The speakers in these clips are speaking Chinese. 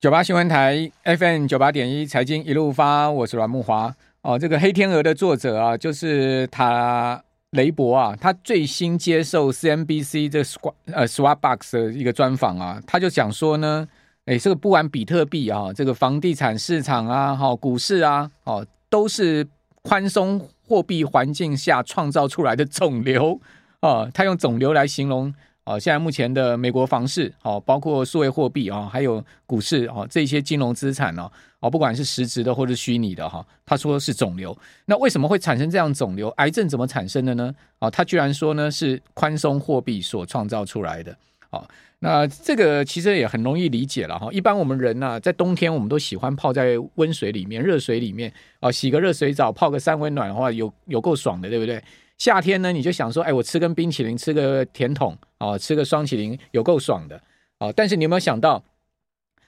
九八新闻台 FM 九八点一财经一路发，我是阮慕华。哦，这个黑天鹅的作者啊，就是塔雷伯啊，他最新接受 CNBC 这 Swap 呃 Swabox 的一个专访啊，他就讲说呢，哎，这个不管比特币啊，这个房地产市场啊，哈，股市啊，哦，都是宽松货币环境下创造出来的肿瘤啊，他用肿瘤来形容。啊，现在目前的美国房市，哦，包括数位货币啊，还有股市啊，这些金融资产呢，哦，不管是实质的或者虚拟的哈，他说是肿瘤。那为什么会产生这样肿瘤？癌症怎么产生的呢？啊，他居然说呢是宽松货币所创造出来的。啊，那这个其实也很容易理解了哈。一般我们人呢，在冬天我们都喜欢泡在温水里面、热水里面啊，洗个热水澡、泡个三温暖的话，有有够爽的，对不对？夏天呢，你就想说，哎，我吃根冰淇淋，吃个甜筒，哦，吃个双淇淋，有够爽的，哦。但是你有没有想到，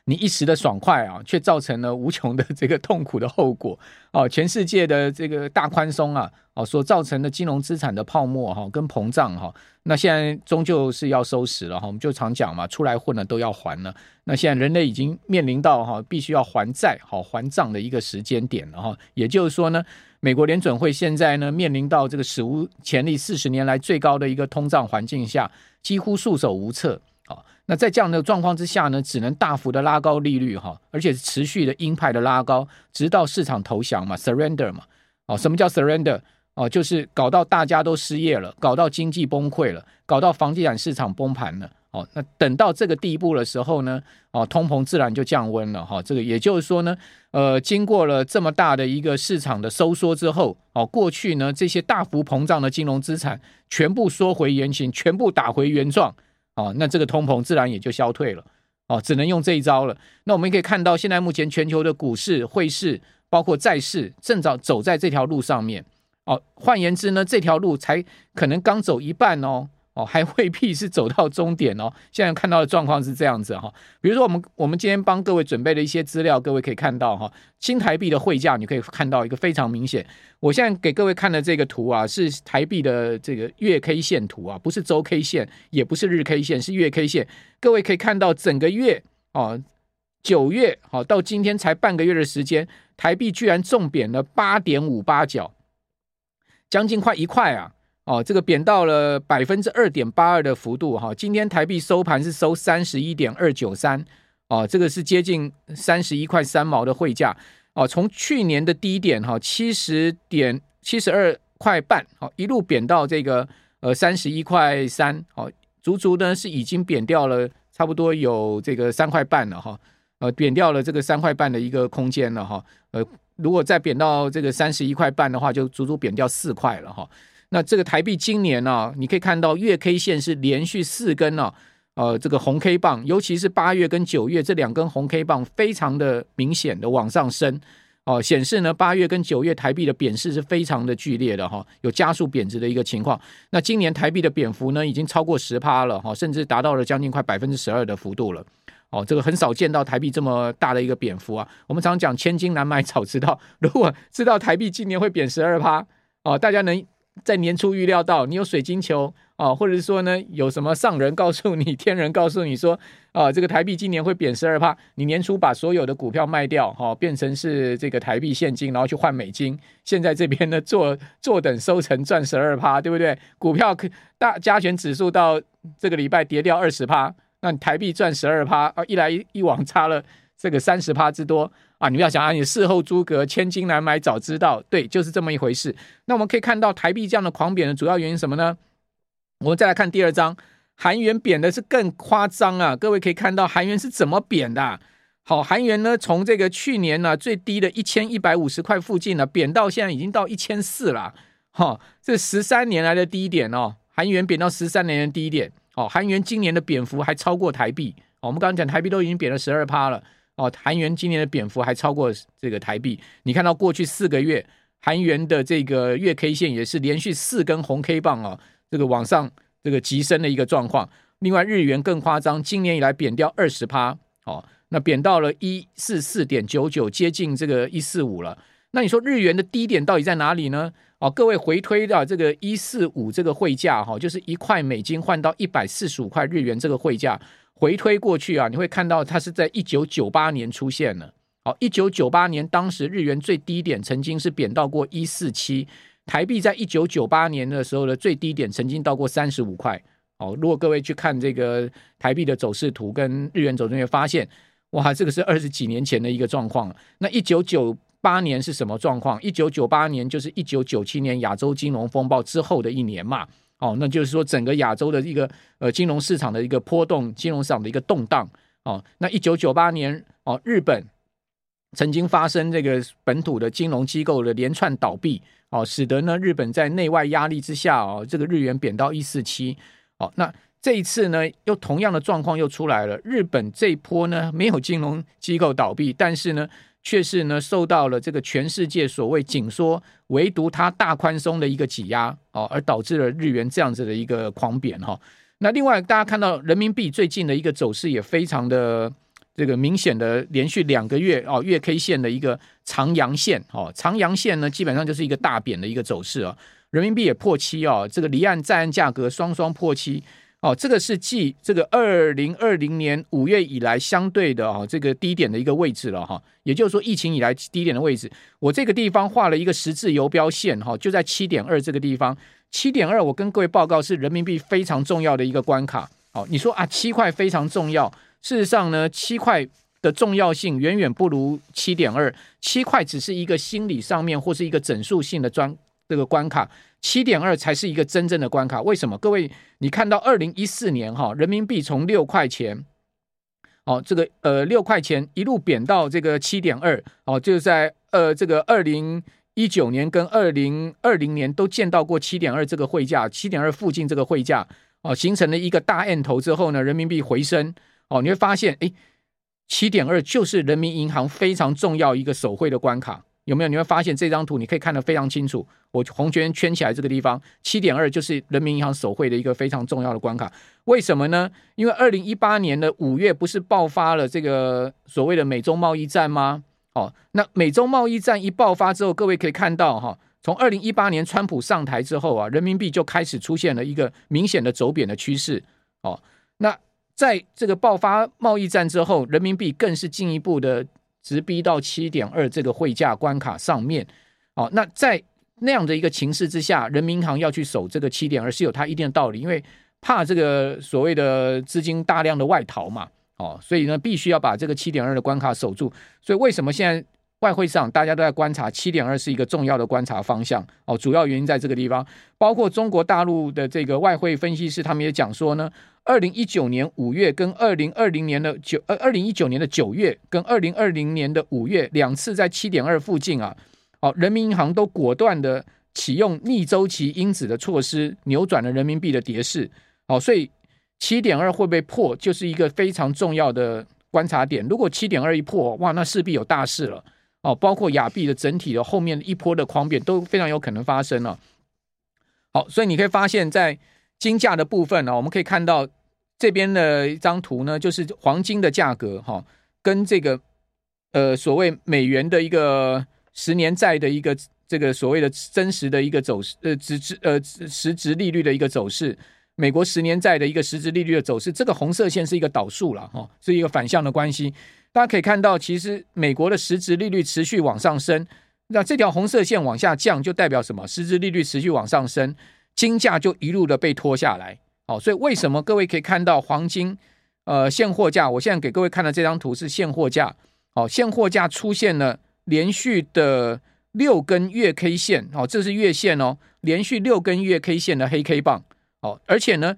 你一时的爽快啊，却造成了无穷的这个痛苦的后果，哦。全世界的这个大宽松啊，哦，所造成的金融资产的泡沫哈，跟膨胀哈，那现在终究是要收拾了哈。我们就常讲嘛，出来混了都要还了。那现在人类已经面临到哈，必须要还债、好还账的一个时间点了哈。也就是说呢。美国联准会现在呢，面临到这个史无前例四十年来最高的一个通胀环境下，几乎束手无策啊。那在这样的状况之下呢，只能大幅的拉高利率哈，而且持续的鹰派的拉高，直到市场投降嘛，surrender 嘛。哦，什么叫 surrender？哦，就是搞到大家都失业了，搞到经济崩溃了，搞到房地产市场崩盘了。哦，那等到这个地步的时候呢，哦，通膨自然就降温了哈。这个也就是说呢，呃，经过了这么大的一个市场的收缩之后，哦，过去呢这些大幅膨胀的金融资产全部缩回原形，全部打回原状，哦，那这个通膨自然也就消退了，哦，只能用这一招了。那我们可以看到，现在目前全球的股市、汇市，包括债市，正早走在这条路上面，哦，换言之呢，这条路才可能刚走一半哦。哦，还未必是走到终点哦。现在看到的状况是这样子哈，比如说我们我们今天帮各位准备的一些资料，各位可以看到哈，新台币的汇价，你可以看到一个非常明显。我现在给各位看的这个图啊，是台币的这个月 K 线图啊，不是周 K 线，也不是日 K 线，是月 K 线。各位可以看到整个月哦，九月好到今天才半个月的时间，台币居然重贬了八点五八角，将近快一块啊。哦，这个贬到了百分之二点八二的幅度哈。今天台币收盘是收三十一点二九三，哦，这个是接近三十一块三毛的汇价。哦，从去年的低点哈七十点七十二块半，哦，一路贬到这个呃三十一块三，哦，足足呢是已经贬掉了差不多有这个三块半了哈，呃，贬掉了这个三块半的一个空间了哈。呃，如果再贬到这个三十一块半的话，就足足贬掉四块了哈。那这个台币今年呢、你可以看到月 K 线是连续四根呢、呃，这个红 K 棒，尤其是八月跟九月这两根红 K 棒，非常的明显的往上升，哦、显示呢八月跟九月台币的贬势是非常的剧烈的哈，有加速贬值的一个情况。那今年台币的贬幅呢，已经超过十趴了哈，甚至达到了将近快百分之十二的幅度了，哦，这个很少见到台币这么大的一个贬幅啊。我们常讲千金难买早知道，如果知道台币今年会贬十二趴，哦，大家能。在年初预料到你有水晶球啊，或者是说呢，有什么上人告诉你、天人告诉你说啊，这个台币今年会贬十二趴，你年初把所有的股票卖掉，哈，变成是这个台币现金，然后去换美金。现在这边呢，坐坐等收成赚十二趴，对不对？股票可大加权指数到这个礼拜跌掉二十趴，那台币赚十二趴啊，一来一往差了这个三十趴之多。啊，你不要想啊，你事后诸葛，千金难买早知道，对，就是这么一回事。那我们可以看到台币这样的狂贬的主要原因什么呢？我们再来看第二张，韩元贬的是更夸张啊！各位可以看到韩元是怎么贬的？好，韩元呢，从这个去年呢、最低的一千一百五十块附近呢、贬到现在已经到一千四了。哈，这十三年来的低点哦，韩元贬到十三年的低点。哦，韩元今年的贬幅还超过台币。我们刚刚讲台币都已经贬了十二趴了。哦，韩元今年的贬幅还超过这个台币。你看到过去四个月韩元的这个月 K 线也是连续四根红 K 棒啊，这个往上这个急升的一个状况。另外日元更夸张，今年以来贬掉二十趴，哦，那贬到了一四四点九九，接近这个一四五了。那你说日元的低点到底在哪里呢？哦，各位回推到这个一四五这个汇价哈，就是一块美金换到一百四十五块日元这个汇价。回推过去啊，你会看到它是在一九九八年出现了。好，一九九八年当时日元最低点曾经是贬到过一四七，台币在一九九八年的时候的最低点曾经到过三十五块。哦，如果各位去看这个台币的走势图跟日元走势图，会发现，哇，这个是二十几年前的一个状况。那一九九八年是什么状况？一九九八年就是一九九七年亚洲金融风暴之后的一年嘛。哦，那就是说整个亚洲的一个呃金融市场的一个波动，金融市场的一个动荡。哦，那一九九八年哦，日本曾经发生这个本土的金融机构的连串倒闭，哦，使得呢日本在内外压力之下，哦，这个日元贬到一四七。哦，那这一次呢，又同样的状况又出来了。日本这一波呢，没有金融机构倒闭，但是呢。却是呢，受到了这个全世界所谓紧缩，唯独它大宽松的一个挤压哦，而导致了日元这样子的一个狂贬哈。那另外大家看到人民币最近的一个走势也非常的这个明显的连续两个月哦，月 K 线的一个长阳线哦，长阳线呢基本上就是一个大贬的一个走势啊，人民币也破七哦，这个离岸在岸价格双双破七。哦，这个是继这个二零二零年五月以来相对的啊，这个低点的一个位置了哈。也就是说，疫情以来低点的位置，我这个地方画了一个十字游标线哈，就在七点二这个地方。七点二，我跟各位报告是人民币非常重要的一个关卡。好，你说啊，七块非常重要。事实上呢，七块的重要性远远不如七点二。七块只是一个心理上面或是一个整数性的专这个关卡。七点二才是一个真正的关卡，为什么？各位，你看到二零一四年哈，人民币从六块钱，哦，这个呃六块钱一路贬到这个七点二，哦，就是在呃这个二零一九年跟二零二零年都见到过七点二这个汇价，七点二附近这个汇价，哦，形成了一个大 M 头之后呢，人民币回升，哦，你会发现，哎，七点二就是人民银行非常重要一个手绘的关卡。有没有？你会发现这张图，你可以看得非常清楚。我红圈圈起来这个地方，七点二就是人民银行手绘的一个非常重要的关卡。为什么呢？因为二零一八年的五月不是爆发了这个所谓的美中贸易战吗？哦，那美中贸易战一爆发之后，各位可以看到哈，从二零一八年川普上台之后啊，人民币就开始出现了一个明显的走贬的趋势。哦，那在这个爆发贸易战之后，人民币更是进一步的。直逼到七点二这个汇价关卡上面，哦，那在那样的一个情势之下，人民银行要去守这个七点二是有它一定的道理，因为怕这个所谓的资金大量的外逃嘛，哦，所以呢，必须要把这个七点二的关卡守住。所以为什么现在外汇市场大家都在观察七点二是一个重要的观察方向？哦，主要原因在这个地方，包括中国大陆的这个外汇分析师他们也讲说呢。二零一九年五月跟二零二零年的九呃二零一九年的九月跟二零二零年的五月两次在七点二附近啊，哦，人民银行都果断的启用逆周期因子的措施，扭转了人民币的跌势。哦，所以七点二会不会破，就是一个非常重要的观察点。如果七点二一破，哇，那势必有大事了。哦，包括亚币的整体的后面一波的狂贬都非常有可能发生了。好，所以你可以发现，在金价的部分呢，我们可以看到这边的一张图呢，就是黄金的价格哈，跟这个呃所谓美元的一个十年债的一个这个所谓的真实的一个走势呃实质呃实质利率的一个走势，美国十年债的一个实质利率的走势，这个红色线是一个倒数了哈，是一个反向的关系。大家可以看到，其实美国的实质利率持续往上升，那这条红色线往下降，就代表什么？实质利率持续往上升。金价就一路的被拖下来，好，所以为什么各位可以看到黄金，呃，现货价？我现在给各位看的这张图是现货价，好，现货价出现了连续的六根月 K 线，好，这是月线哦，连续六根月 K 线的黑 K 棒，哦，而且呢，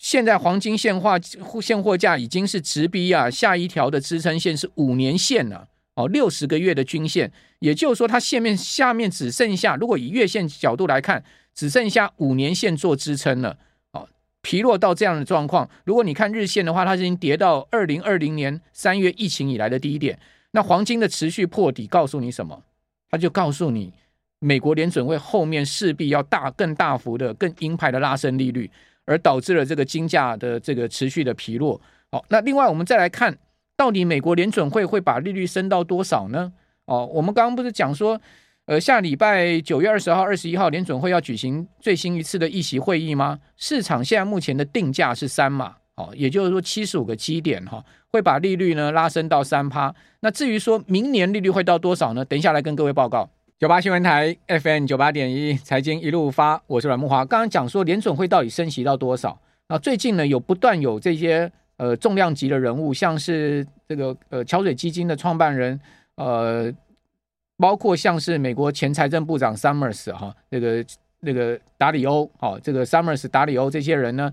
现在黄金现货现货价已经是直逼啊，下一条的支撑线是五年线了，哦，六十个月的均线，也就是说，它下面下面只剩下，如果以月线角度来看。只剩下五年线做支撑了，哦，疲弱到这样的状况。如果你看日线的话，它已经跌到二零二零年三月疫情以来的低点。那黄金的持续破底，告诉你什么？它就告诉你，美国联准会后面势必要大、更大幅的、更鹰派的拉升利率，而导致了这个金价的这个持续的疲弱。好，那另外我们再来看，到底美国联准会会把利率升到多少呢？哦，我们刚刚不是讲说。呃，下礼拜九月二十号、二十一号，联准会要举行最新一次的议息会议吗？市场现在目前的定价是三码，哦，也就是说七十五个基点哈，会把利率呢拉升到三趴。那至于说明年利率会到多少呢？等一下来跟各位报告。九八新闻台 FM 九八点一财经一路发，我是阮慕华。刚刚讲说联准会到底升息到多少？啊，最近呢有不断有这些呃重量级的人物，像是这个呃桥水基金的创办人，呃，包括像是美国前财政部长 Summers 哈，这个那个达里欧，哈，这个 Summers 达里欧这些人呢，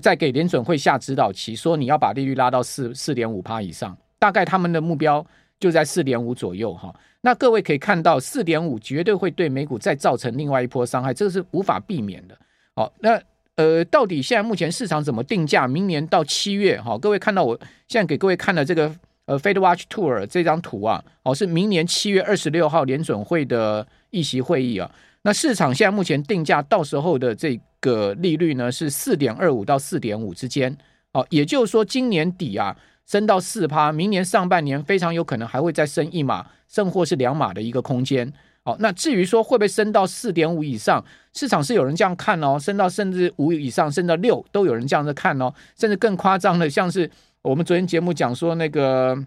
在给联准会下指导棋，说你要把利率拉到四四点五趴以上，大概他们的目标就在四点五左右哈。那各位可以看到，四点五绝对会对美股再造成另外一波伤害，这个是无法避免的。好，那呃，到底现在目前市场怎么定价？明年到七月，哈，各位看到我现在给各位看的这个呃 Fed Watch Tour 这张图啊，哦，是明年七月二十六号联准会的议息会议啊。那市场现在目前定价到时候的这个利率呢是四点二五到四点五之间，哦，也就是说今年底啊。升到四趴，明年上半年非常有可能还会再升一码，甚或是两码的一个空间。好，那至于说会不会升到四点五以上，市场是有人这样看哦，升到甚至五以上，升到六都有人这样子看哦，甚至更夸张的，像是我们昨天节目讲说那个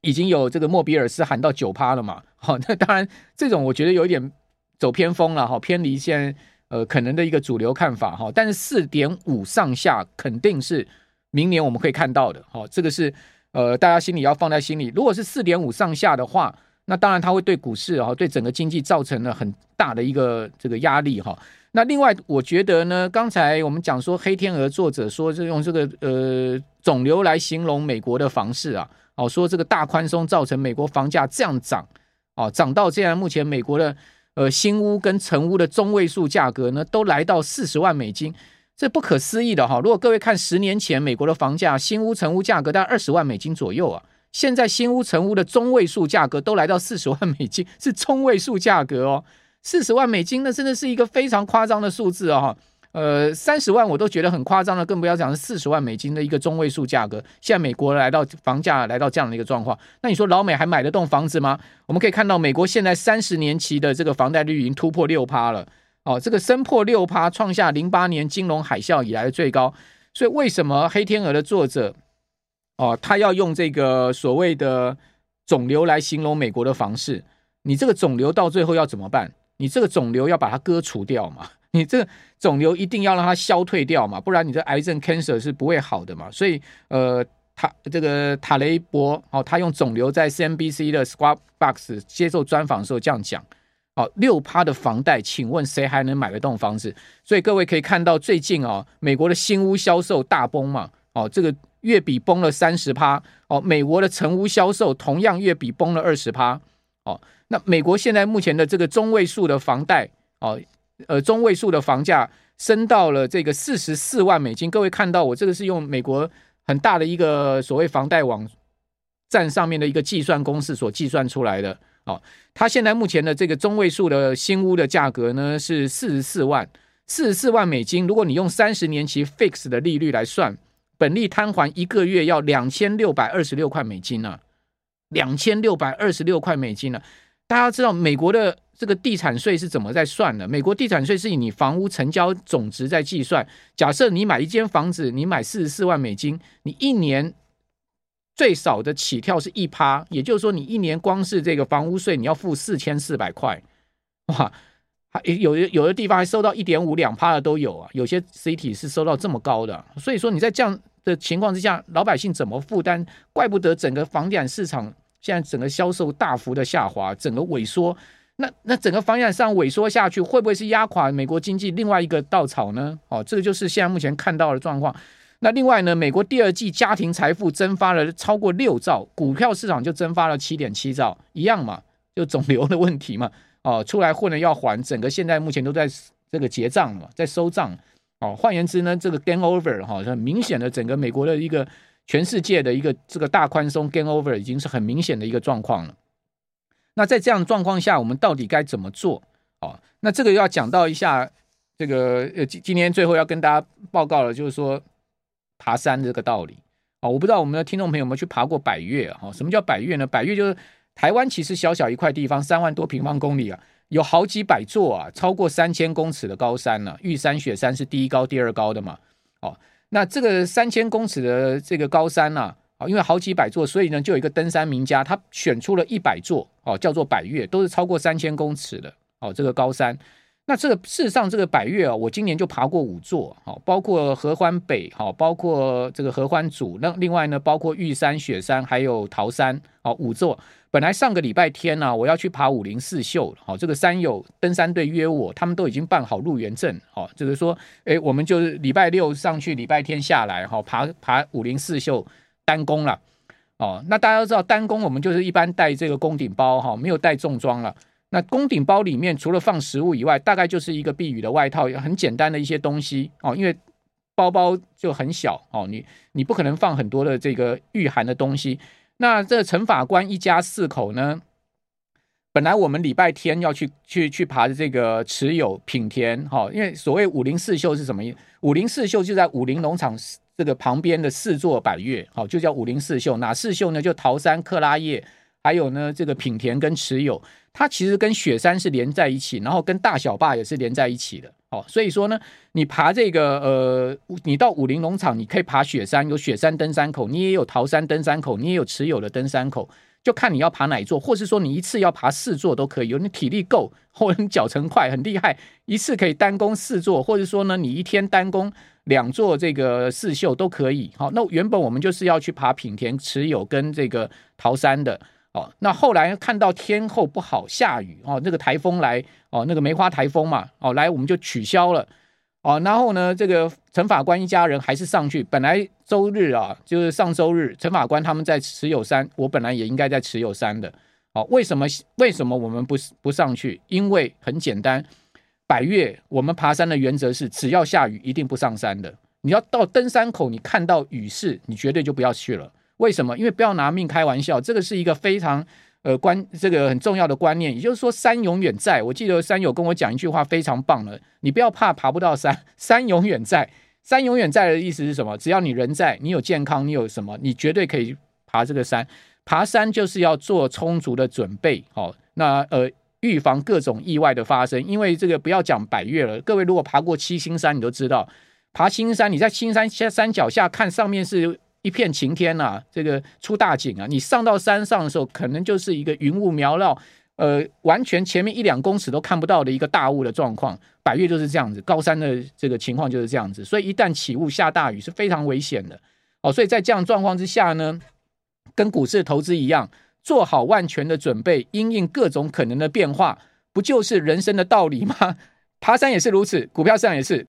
已经有这个莫比尔斯喊到九趴了嘛。好，那当然这种我觉得有一点走偏锋了哈，偏离现在呃可能的一个主流看法哈，但是四点五上下肯定是。明年我们可以看到的，好，这个是呃，大家心里要放在心里。如果是四点五上下的话，那当然它会对股市啊，对整个经济造成了很大的一个这个压力哈。那另外，我觉得呢，刚才我们讲说黑天鹅作者说是用这个呃肿瘤来形容美国的房市啊，哦，说这个大宽松造成美国房价这样涨，哦，涨到这样，目前美国的呃新屋跟成屋的中位数价格呢，都来到四十万美金。这不可思议的哈！如果各位看十年前美国的房价，新屋成屋价格大概二十万美金左右啊，现在新屋成屋的中位数价格都来到四十万美金，是中位数价格哦，四十万美金那真的是一个非常夸张的数字啊！呃，三十万我都觉得很夸张了，更不要讲是四十万美金的一个中位数价格。现在美国来到房价来到这样的一个状况，那你说老美还买得动房子吗？我们可以看到，美国现在三十年期的这个房贷率已经突破六趴了。哦，这个升破六趴，创下零八年金融海啸以来的最高。所以为什么黑天鹅的作者哦，他要用这个所谓的肿瘤来形容美国的房市？你这个肿瘤到最后要怎么办？你这个肿瘤要把它割除掉嘛？你这肿瘤一定要让它消退掉嘛？不然你的癌症 cancer 是不会好的嘛？所以呃，他这个塔雷伯哦，他用肿瘤在 CNBC 的 Squawk Box 接受专访的时候这样讲。好，六趴的房贷，请问谁还能买得动房子？所以各位可以看到，最近啊，美国的新屋销售大崩嘛，哦，这个月比崩了三十趴。哦，美国的成屋销售同样月比崩了二十趴。哦，那美国现在目前的这个中位数的房贷，哦，呃，中位数的房价升到了这个四十四万美金。各位看到，我这个是用美国很大的一个所谓房贷网站上面的一个计算公式所计算出来的。哦，它现在目前的这个中位数的新屋的价格呢是四十四万，四十四万美金。如果你用三十年期 fix 的利率来算，本利摊还一个月要两千六百二十六块美金呢、啊，两千六百二十六块美金呢、大家知道美国的这个地产税是怎么在算的？美国地产税是以你房屋成交总值在计算。假设你买一间房子，你买四十四万美金，你一年。最少的起跳是一趴，也就是说，你一年光是这个房屋税，你要付四千四百块，哇，还有的有的地方还收到一点五两趴的都有啊，有些 city 是收到这么高的，所以说你在这样的情况之下，老百姓怎么负担？怪不得整个房地产市场现在整个销售大幅的下滑，整个萎缩，那那整个房地产市场萎缩下去，会不会是压垮美国经济另外一个稻草呢？哦，这个就是现在目前看到的状况。那另外呢，美国第二季家庭财富蒸发了超过六兆，股票市场就蒸发了七点七兆，一样嘛，就肿瘤的问题嘛，哦，出来混了要还，整个现在目前都在这个结账嘛，在收账，哦，换言之呢，这个 game over 哈，很明显的整个美国的一个全世界的一个这个大宽松 game over 已经是很明显的一个状况了。那在这样的状况下，我们到底该怎么做？哦，那这个要讲到一下这个呃，今今天最后要跟大家报告的，就是说。爬山这个道理啊，我不知道我们的听众朋友有没有去爬过百岳啊？什么叫百岳呢？百岳就是台湾其实小小一块地方，三万多平方公里啊，有好几百座啊，超过三千公尺的高山呢。玉山、雪山是第一高、第二高的嘛。哦，那这个三千公尺的这个高山啊，啊，因为好几百座，所以呢，就有一个登山名家，他选出了一百座哦，叫做百岳，都是超过三千公尺的哦，这个高山。那这个事实上，这个百岳啊，我今年就爬过五座，好，包括合欢北，好，包括这个合欢主，那另外呢，包括玉山、雪山，还有桃山，好，五座。本来上个礼拜天呢、啊，我要去爬武林四秀，好，这个山友登山队约我，他们都已经办好入园证，好，就是说，诶，我们就是礼拜六上去，礼拜天下来，好，爬爬武陵四秀单攻了，哦，那大家都知道单攻，我们就是一般带这个攻顶包，哈，没有带重装了。那攻顶包里面除了放食物以外，大概就是一个避雨的外套，很简单的一些东西，哦，因为包包就很小，哦，你你不可能放很多的这个御寒的东西。那这陈法官一家四口呢，本来我们礼拜天要去去去爬的这个持有品田哈，因为所谓武陵四秀是什么意思？武陵四秀就在武林农场这个旁边的四座百岳，好，就叫武陵四秀。哪四秀呢？就桃山、克拉叶，还有呢这个品田跟池友，它其实跟雪山是连在一起，然后跟大小坝也是连在一起的。哦，所以说呢，你爬这个呃，你到武林农场，你可以爬雪山，有雪山登山口，你也有桃山登山口，你也有池友的登山口，就看你要爬哪一座，或是说你一次要爬四座都可以，有你体力够，或者你脚程快，很厉害，一次可以单攻四座，或者说呢，你一天单攻两座这个四秀都可以。好，那原本我们就是要去爬品田、池友跟这个桃山的。哦，那后来看到天候不好，下雨哦，那个台风来哦，那个梅花台风嘛，哦来我们就取消了哦。然后呢，这个陈法官一家人还是上去。本来周日啊，就是上周日，陈法官他们在慈友山，我本来也应该在慈友山的。哦，为什么为什么我们不不上去？因为很简单，百越我们爬山的原则是，只要下雨一定不上山的。你要到登山口，你看到雨势，你绝对就不要去了。为什么？因为不要拿命开玩笑，这个是一个非常呃关这个很重要的观念。也就是说，山永远在。我记得山友跟我讲一句话非常棒了：你不要怕爬不到山，山永远在。山永远在的意思是什么？只要你人在，你有健康，你有什么，你绝对可以爬这个山。爬山就是要做充足的准备，好，那呃预防各种意外的发生。因为这个不要讲百岳了，各位如果爬过七星山，你都知道，爬青山，你在七星山山脚下看上面是。一片晴天呐、这个出大景啊！你上到山上的时候，可能就是一个云雾缭绕，呃，完全前面一两公尺都看不到的一个大雾的状况。百越就是这样子，高山的这个情况就是这样子，所以一旦起雾下大雨是非常危险的哦。所以在这样状况之下呢，跟股市投资一样，做好万全的准备，因应各种可能的变化，不就是人生的道理吗？爬山也是如此，股票市场也是，